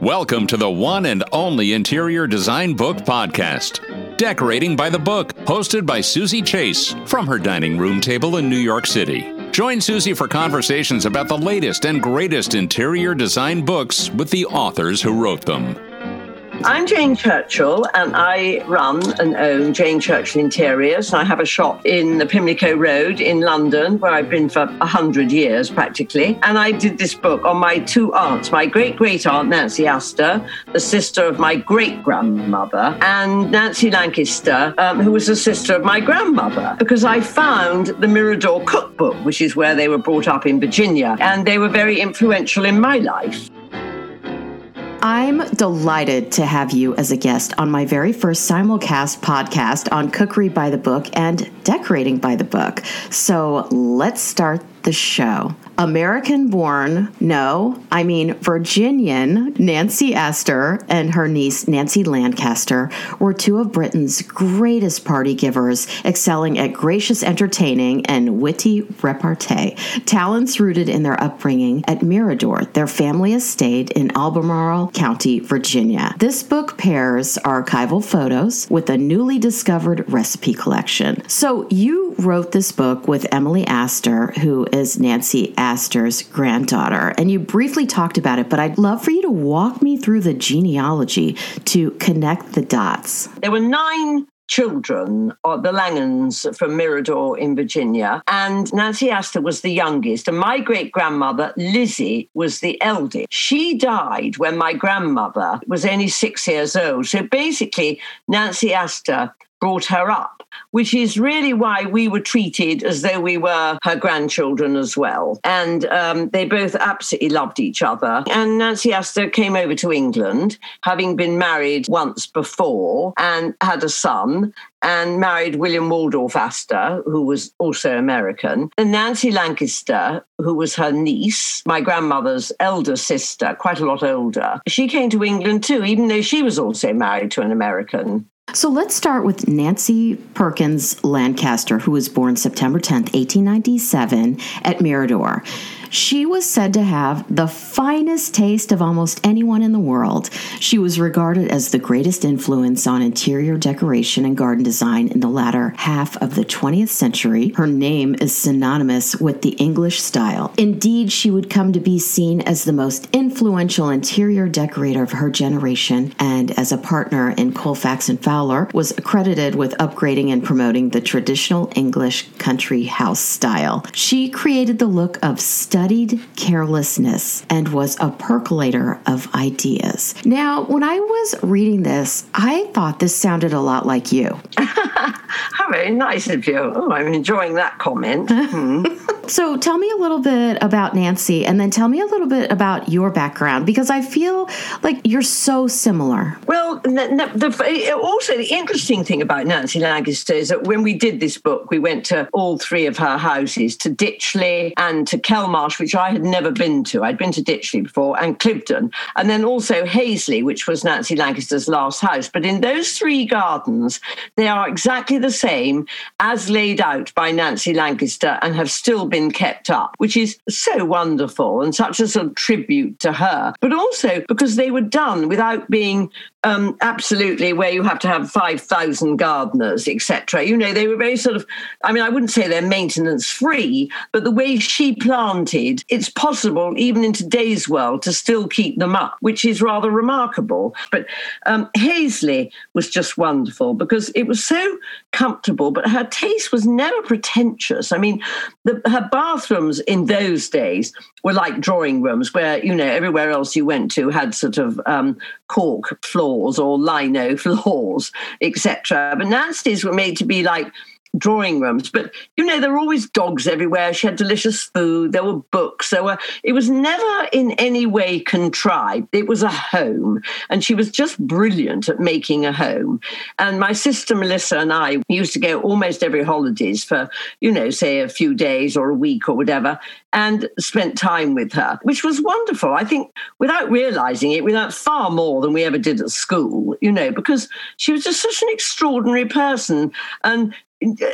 Welcome to the one and only Interior Design Book Podcast. Decorating by the Book, hosted by Susie Chase from her dining room table in New York City. Join Susie for conversations about the latest and greatest interior design books with the authors who wrote them. I'm Jane Churchill, and I run and own Jane Churchill Interiors. I have a shop in the Pimlico Road in London, where I've been for a hundred years practically. And I did this book on my two aunts, my great great aunt Nancy Astor, the sister of my great grandmother, and Nancy Lancaster, um, who was the sister of my grandmother, because I found the Mirador cookbook, which is where they were brought up in Virginia, and they were very influential in my life. I'm delighted to have you as a guest on my very first simulcast podcast on cookery by the book and decorating by the book. So let's start the show. American born, no, I mean Virginian, Nancy Astor and her niece Nancy Lancaster were two of Britain's greatest party givers, excelling at gracious entertaining and witty repartee. Talents rooted in their upbringing at Mirador, their family estate in Albemarle County, Virginia. This book pairs archival photos with a newly discovered recipe collection. So you wrote this book with Emily Astor, who is Nancy Astor's granddaughter, and you briefly talked about it, but I'd love for you to walk me through the genealogy to connect the dots. There were nine children, of the Langhornes from Mirador in Virginia. And Nancy Astor was the youngest. And my great grandmother, Lizzie, was the eldest. She died when my grandmother was only six years old. So basically, Nancy Astor brought her up, which is really why we were treated as though we were her grandchildren as well. And um, they both absolutely loved each other. And Nancy Astor came over to England, having been married once before and had a son. And married William Waldorf Astor, who was also American, and Nancy Lancaster, who was her niece, my grandmother's elder sister, quite a lot older. She came to England too, even though she was also married to an American. So let's start with Nancy Perkins Lancaster, who was born September 10th, 1897, at Mirador. She was said to have the finest taste of almost anyone in the world. She was regarded as the greatest influence on interior decoration and garden design in the latter half of the 20th century. Her name is synonymous with the English style. Indeed, she would come to be seen as the most influential interior decorator of her generation and as a partner in Colfax and Fowler was accredited with upgrading and promoting the traditional English country house style. She created the look of studied carelessness and was a percolator of ideas. Now, when I was reading this, I thought this sounded a lot like you. How very nice of you. Oh, I'm enjoying that comment. Hmm. So, tell me a little bit about Nancy and then tell me a little bit about your background because I feel like you're so similar. Well, the, the, also the interesting thing about Nancy Lancaster is that when we did this book, we went to all three of her houses to Ditchley and to Kelmarsh, which I had never been to. I'd been to Ditchley before, and Cliveden, and then also Haseley, which was Nancy Lancaster's last house. But in those three gardens, they are exactly the same as laid out by Nancy Lancaster and have still been kept up, which is so wonderful and such a sort of tribute to her. But also because they were done without being um, absolutely where you have to have 5,000 gardeners, etc. You know, they were very sort of, I mean, I wouldn't say they're maintenance free, but the way she planted, it's possible even in today's world to still keep them up, which is rather remarkable. But um, Haseley was just wonderful because it was so comfortable, but her taste was never pretentious. I mean, the, her bathrooms in those days were like drawing rooms where, you know, everywhere else you went to had sort of um, cork floors or lino floors, etc. But Nancy's were made to be like drawing rooms. But you know, there were always dogs everywhere. She had delicious food. There were books. There were. It was never in any way contrived. It was a home, and she was just brilliant at making a home. And my sister Melissa and I used to go almost every holidays for you know, say a few days or a week or whatever, and spent time with her, which was wonderful. I think without realizing it, without far more than we ever did at school, you know, because she was just such an extraordinary person. And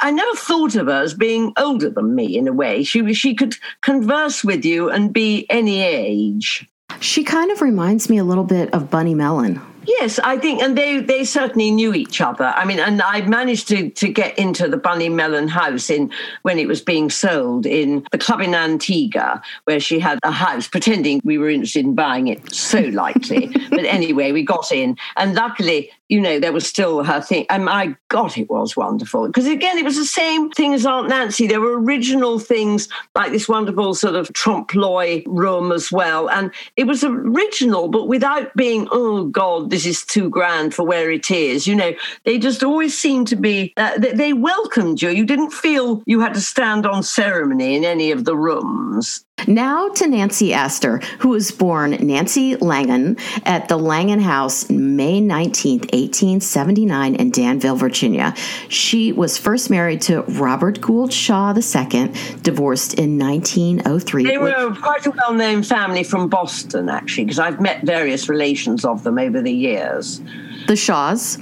I never thought of her as being older than me in a way. She she could converse with you and be any age. She kind of reminds me a little bit of Bunny Mellon. Yes, I think, and they they certainly knew each other. I mean, and I managed to to get into the Bunny Mellon house in when it was being sold in the club in Antigua, where she had a house, pretending we were interested in buying it. So likely, but anyway, we got in, and luckily you know, there was still her thing. And my God, it was wonderful. Because again, it was the same thing as Aunt Nancy. There were original things like this wonderful sort of trompe l'oeil room as well. And it was original, but without being, oh God, this is too grand for where it is. You know, they just always seemed to be, uh, they welcomed you. You didn't feel you had to stand on ceremony in any of the rooms. Now to Nancy Astor, who was born Nancy Langhorne at the Langhorne House May 19th, 1879, in Danville, Virginia. She was first married to Robert Gould Shaw II, divorced in 1903. They were quite a well known family from Boston, actually, because I've met various relations of them over the years. The Shaws?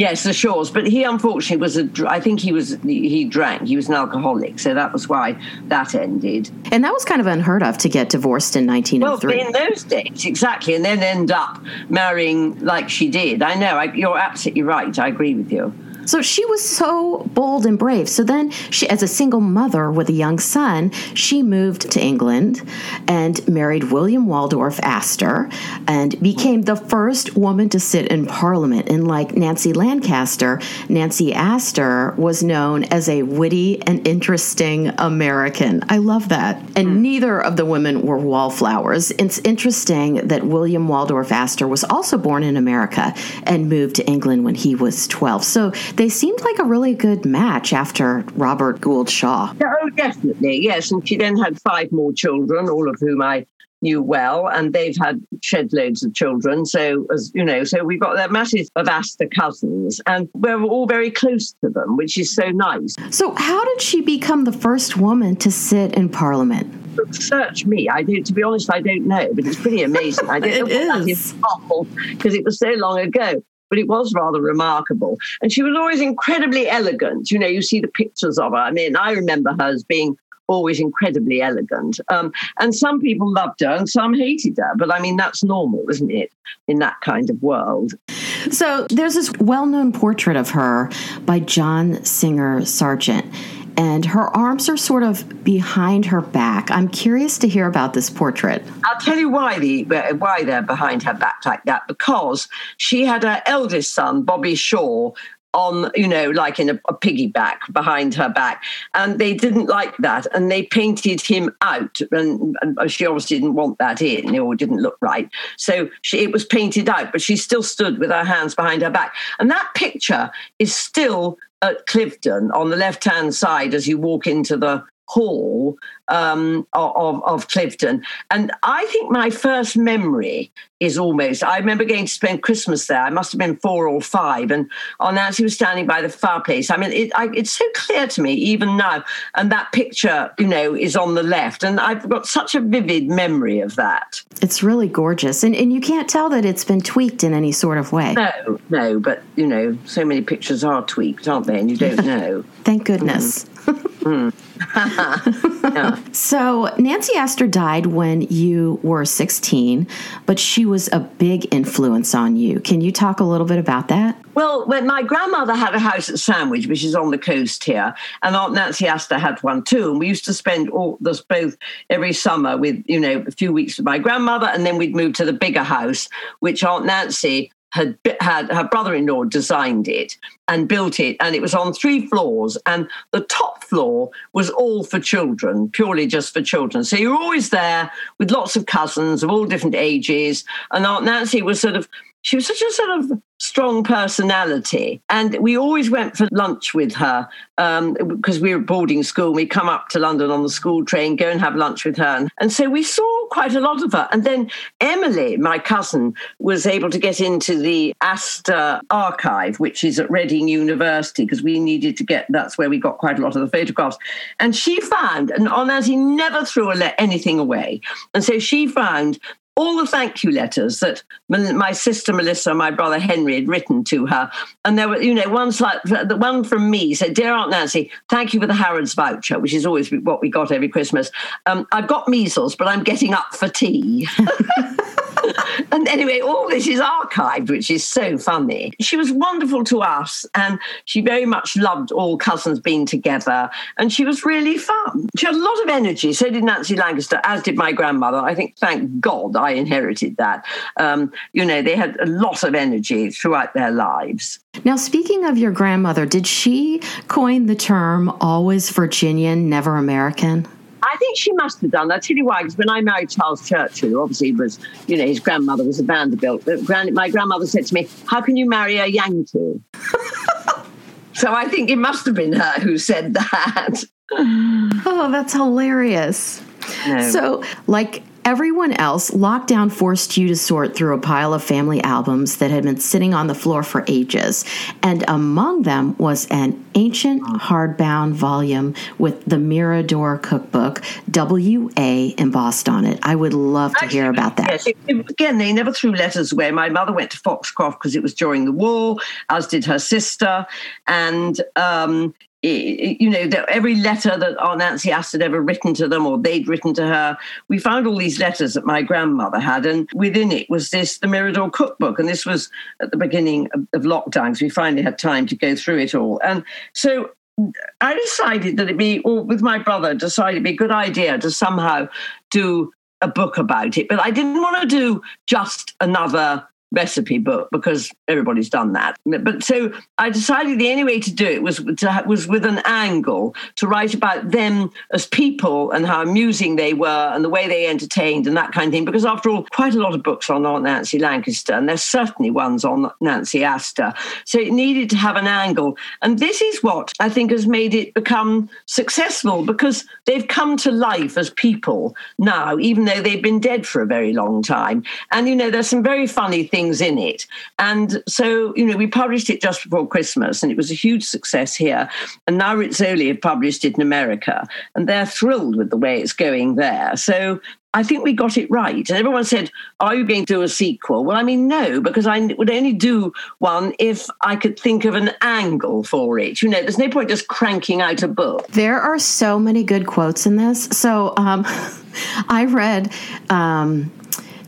Yes, the Shaws. But he unfortunately was a. I think he was. He drank. He was an alcoholic, so that was why that ended. And that was kind of unheard of to get divorced in 1903. Well, in those days, exactly, and then end up marrying like she did. I know. I, you're absolutely right. I agree with you. So she was so bold and brave. So then, she, as a single mother with a young son, she moved to England and married William Waldorf Astor and became the first woman to sit in Parliament. And like Nancy Lancaster, Nancy Astor was known as a witty and interesting American. I love that. And mm. neither of the women were wallflowers. It's interesting that William Waldorf Astor was also born in America and moved to England when he was 12. So they seemed like a really good match after Robert Gould Shaw. Oh, definitely, yes. And she then had five more children, all of whom I knew well, and they've had shed loads of children. So, as you know, so we've got that masses of Astor cousins, and we're all very close to them, which is so nice. So, how did she become the first woman to sit in Parliament? Search me. I do. To be honest, I don't know, but it's pretty amazing. I don't know is. because it was so long ago but it was rather remarkable. And she was always incredibly elegant. You know, you see the pictures of her. I mean, I remember her as being always incredibly elegant. Um, and some people loved her and some hated her. But I mean, that's normal, isn't it, in that kind of world? So there's this well known portrait of her by John Singer Sargent and her arms are sort of behind her back. I'm curious to hear about this portrait. I'll tell you why the why they're behind her back like that because she had her eldest son Bobby Shaw on, you know, like in a, a, piggyback behind her back. And they didn't like that. And they painted him out. And, and she obviously didn't want that in or didn't look right. So she, it was painted out, but she still stood with her hands behind her back. And that picture is still at Cliveden on the left hand side as you walk into the hall um, of, of Cliveden. And I think my first memory is almost, I remember going to spend Christmas there. I must have been four or five. And on that, he was standing by the fireplace. I mean, it, I, it's so clear to me even now. And that picture, you know, is on the left. And I've got such a vivid memory of that. It's really gorgeous. And, and you can't tell that it's been tweaked in any sort of way. No, no. But, you know, so many pictures are tweaked, aren't they? And you don't know. Thank goodness. Mm. mm. So Nancy Astor died when you were 16, but she was a big influence on you. Can you talk a little bit about that? Well, when my grandmother had a house at Sandwich, which is on the coast here, and Aunt Nancy Astor had one too, and we used to spend all this both every summer with you know a few weeks with my grandmother, and then we'd move to the bigger house, which Aunt Nancy had had her brother-in-law designed it and built it and it was on three floors and the top floor was all for children purely just for children so you're always there with lots of cousins of all different ages and aunt nancy was sort of she was such a sort of strong personality. And we always went for lunch with her because um, we were boarding school. We'd come up to London on the school train, go and have lunch with her. And so we saw quite a lot of her. And then Emily, my cousin, was able to get into the Astor archive, which is at Reading University, because we needed to get, that's where we got quite a lot of the photographs. And she found, and Onasi never threw anything away. And so she found all the thank you letters that my sister Melissa, and my brother Henry had written to her. And there were, you know, ones like the one from me said, Dear Aunt Nancy, thank you for the Harrods voucher, which is always what we got every Christmas. Um, I've got measles, but I'm getting up for tea. and anyway, all this is archived, which is so funny. She was wonderful to us, and she very much loved all cousins being together, and she was really fun. She had a lot of energy. So did Nancy Lancaster, as did my grandmother. I think, thank God, I inherited that. Um, you know, they had a lot of energy throughout their lives. Now, speaking of your grandmother, did she coin the term always Virginian, never American? I think she must have done. I'll tell you why, because when I married Charles Churchill, obviously was, you know, his grandmother was a Vanderbilt. Grand, my grandmother said to me, How can you marry a Yankee? so I think it must have been her who said that. oh, that's hilarious. No. So, like Everyone else, lockdown forced you to sort through a pile of family albums that had been sitting on the floor for ages. And among them was an ancient hardbound volume with the Mirador cookbook, WA embossed on it. I would love to hear about that. Yes, again, they never threw letters away. My mother went to Foxcroft because it was during the war, as did her sister. And um, you know, every letter that Aunt Nancy Astor had ever written to them or they'd written to her, we found all these letters that my grandmother had. And within it was this, the Mirador cookbook. And this was at the beginning of, of lockdown. So we finally had time to go through it all. And so I decided that it'd be, or with my brother, decided it'd be a good idea to somehow do a book about it. But I didn't want to do just another recipe book because everybody's done that. But so I decided the only way to do it was to, was with an angle to write about them as people and how amusing they were and the way they entertained and that kind of thing. Because after all, quite a lot of books on Nancy Lancaster, and there's certainly ones on Nancy Astor. So it needed to have an angle, and this is what I think has made it become successful because they've come to life as people now, even though they've been dead for a very long time. And you know, there's some very funny things things in it. And so, you know, we published it just before Christmas and it was a huge success here. And now Rizzoli have published it in America and they're thrilled with the way it's going there. So I think we got it right. And everyone said, Are you going to do a sequel? Well, I mean, no, because I would only do one if I could think of an angle for it. You know, there's no point just cranking out a book. There are so many good quotes in this. So um, I read. Um,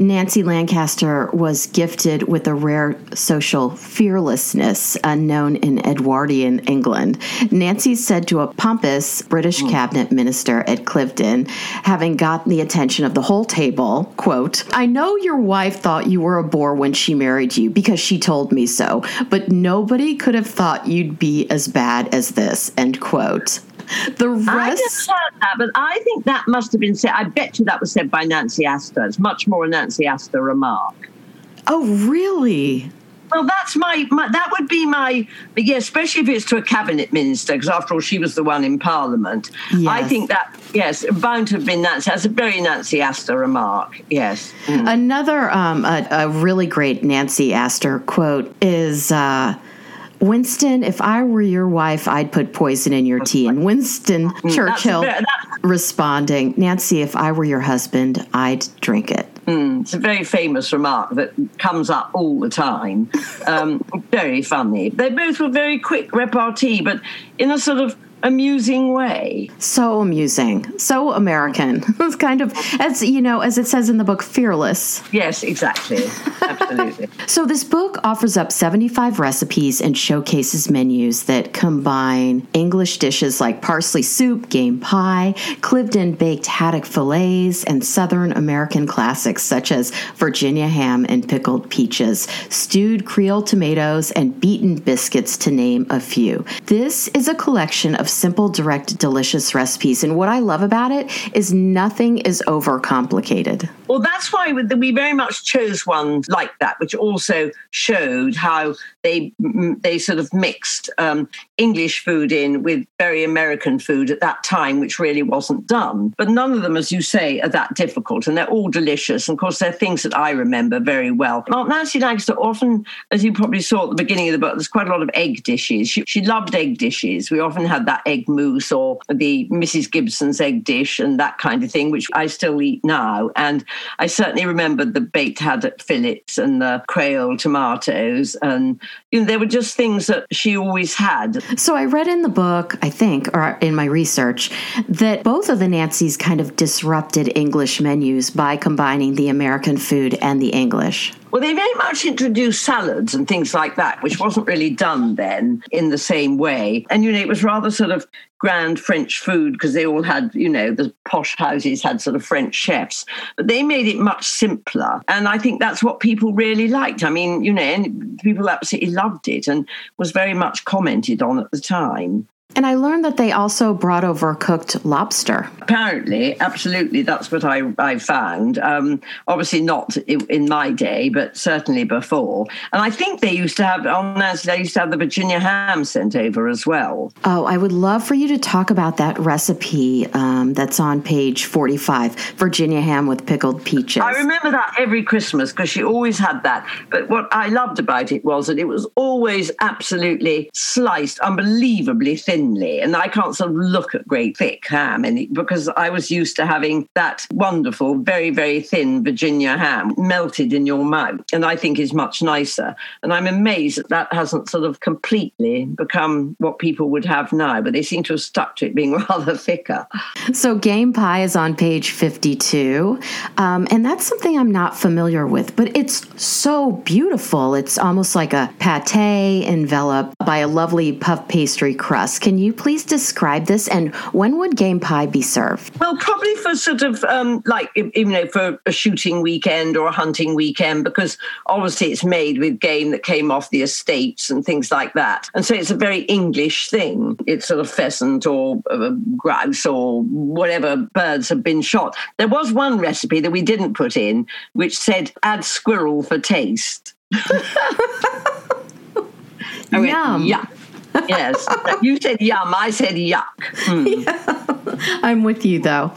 Nancy Lancaster was gifted with a rare social fearlessness unknown in Edwardian England. Nancy said to a pompous British mm. cabinet minister at Cliveden, having gotten the attention of the whole table, quote, I know your wife thought you were a bore when she married you because she told me so, but nobody could have thought you'd be as bad as this, end quote the rest. I just heard that, but I think that must have been said. I bet you that was said by Nancy Astor. It's much more a Nancy Astor remark. Oh, really? Well, that's my, my, that would be my yeah, especially if it's to a cabinet minister, because after all, she was the one in Parliament. Yes. I think that yes, bound to have been Nancy. That's a very Nancy Astor remark. Yes. Mm. Another um, a, a, really great Nancy Astor quote is. Uh, Winston, if I were your wife, I'd put poison in your tea. And Winston mm, Churchill responding, Nancy, if I were your husband, I'd drink it. Mm, it's a very famous remark that comes up all the time. Um, very funny. They both were very quick repartee, but in a sort of amusing way. So amusing, so American. It's kind of as you know, as it says in the book, fearless. Yes, exactly, absolutely. so this book offers up seventy-five recipes and showcases menus that combine English dishes like parsley soup, game pie, Cliveden baked haddock fillets, and Southern American classics such as Virginia ham and pickled peaches, stewed Creole tomatoes, and beaten biscuits, to name a few. This is a collection of simple, direct, delicious recipes. And what I love about it is nothing is overcomplicated. Well, that's why we very much chose one like that, which also showed how they they sort of mixed um, English food in with very American food at that time, which really wasn't done. But none of them, as you say, are that difficult, and they're all delicious. And of course, they're things that I remember very well. Aunt Nancy Lancaster often, as you probably saw at the beginning of the book, there's quite a lot of egg dishes. She, she loved egg dishes. We often had that egg mousse or the Mrs. Gibson's egg dish and that kind of thing, which I still eat now. And I certainly remember the baked haddock fillets and the Creole tomatoes. And, you know, there were just things that she always had. So I read in the book, I think, or in my research, that both of the Nancys kind of disrupted English menus by combining the American food and the English. Well, they very much introduced salads and things like that, which wasn't really done then in the same way. And, you know, it was rather sort of grand French food because they all had, you know, the posh houses had sort of French chefs. But they made it much simpler. And I think that's what people really liked. I mean, you know, people absolutely loved it and was very much commented on at the time. And I learned that they also brought over cooked lobster. Apparently, absolutely, that's what I, I found. Um, obviously, not in my day, but certainly before. And I think they used to have on that, they used to have the Virginia ham sent over as well. Oh, I would love for you to talk about that recipe um, that's on page 45 Virginia ham with pickled peaches. I remember that every Christmas because she always had that. But what I loved about it was that it was always absolutely sliced, unbelievably thin thinly, and I can't sort of look at great thick ham any, because I was used to having that wonderful, very, very thin Virginia ham melted in your mouth, and I think is much nicer. And I'm amazed that that hasn't sort of completely become what people would have now, but they seem to have stuck to it being rather thicker. So, game pie is on page 52, um, and that's something I'm not familiar with, but it's so beautiful. It's almost like a pate enveloped by a lovely puff pastry crust. Can can you please describe this and when would game pie be served? Well, probably for sort of um, like, you know, for a shooting weekend or a hunting weekend, because obviously it's made with game that came off the estates and things like that. And so it's a very English thing. It's sort of pheasant or uh, grouse or whatever birds have been shot. There was one recipe that we didn't put in, which said add squirrel for taste. I Yum. yeah yes. You said yum. I said yuck. Mm. Yeah. I'm with you, though.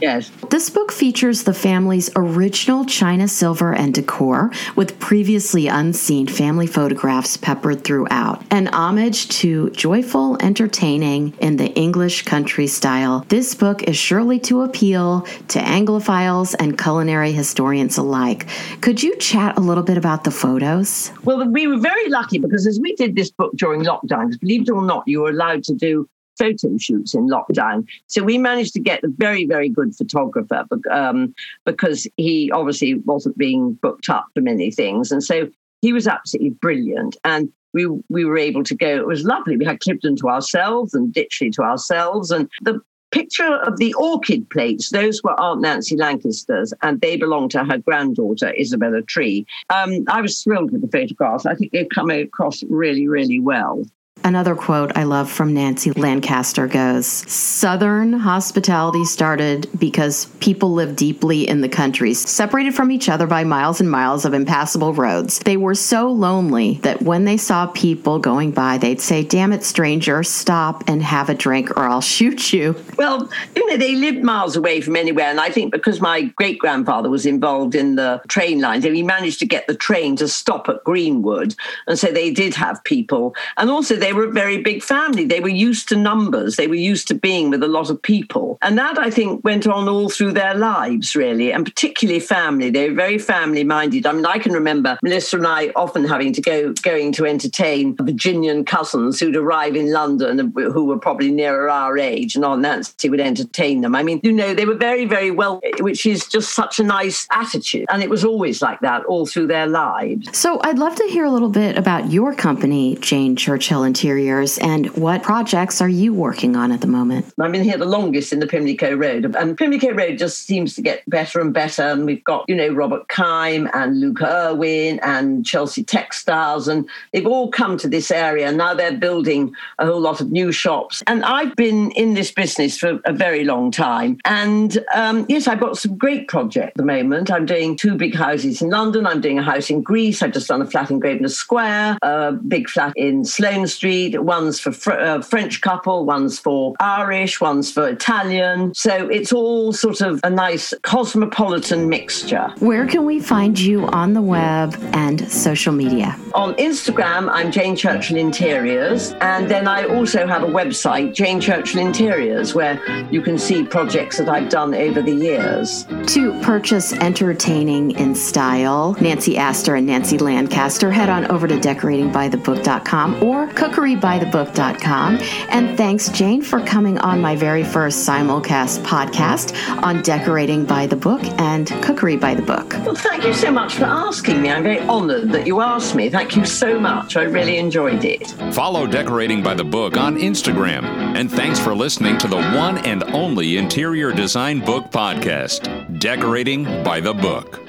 Yes. This book features the family's original china silver and decor with previously unseen family photographs peppered throughout. An homage to joyful entertaining in the English country style. This book is surely to appeal to Anglophiles and culinary historians alike. Could you chat a little bit about the photos? Well, we were very lucky because as we did this book during lockdowns, believe it or not, you were allowed to do photo shoots in lockdown. So we managed to get a very, very good photographer um, because he obviously wasn't being booked up for many things. And so he was absolutely brilliant. And we we were able to go. It was lovely. We had Cliveden to ourselves and Ditchley to ourselves. And the picture of the orchid plates, those were Aunt Nancy Lancaster's, and they belonged to her granddaughter, Isabella Tree. Um, I was thrilled with the photographs. I think they've come across really, really well. Another quote I love from Nancy Lancaster goes Southern hospitality started because people lived deeply in the countries, separated from each other by miles and miles of impassable roads. They were so lonely that when they saw people going by, they'd say, Damn it, stranger, stop and have a drink or I'll shoot you. Well, you know, they lived miles away from anywhere. And I think because my great grandfather was involved in the train lines, he managed to get the train to stop at Greenwood. And so they did have people. And also, they they were a very big family. They were used to numbers. They were used to being with a lot of people. And that, I think, went on all through their lives, really, and particularly family. They were very family minded. I mean, I can remember Melissa and I often having to go, going to entertain Virginian cousins who'd arrive in London who were probably nearer our age, and Aunt Nancy would entertain them. I mean, you know, they were very, very well, which is just such a nice attitude. And it was always like that all through their lives. So I'd love to hear a little bit about your company, Jane Churchill and interiors, and what projects are you working on at the moment? I've been here the longest in the Pimlico Road, and Pimlico Road just seems to get better and better. And we've got, you know, Robert Kime and Luke Irwin and Chelsea Textiles, and they've all come to this area. Now they're building a whole lot of new shops. And I've been in this business for a very long time. And um, yes, I've got some great projects at the moment. I'm doing two big houses in London. I'm doing a house in Greece. I've just done a flat in Grosvenor Square, a big flat in Sloane Street Street, one's for fr- uh, French couple, one's for Irish, one's for Italian. So it's all sort of a nice cosmopolitan mixture. Where can we find you on the web and social media? On Instagram, I'm Jane Churchill Interiors. And then I also have a website, Jane Churchill Interiors, where you can see projects that I've done over the years. To purchase entertaining in style, Nancy Astor and Nancy Lancaster, head on over to decoratingbythebook.com or cookerybythebook.com. And thanks, Jane, for coming on my very first simulcast podcast on Decorating by the Book and Cookery by the Book. Well, thank you so much for asking me. I'm very honored that you asked me. Thank you so much. I really enjoyed it. Follow Decorating by the Book on Instagram. And thanks for listening to the one and only interior design book podcast, Decorating by the Book.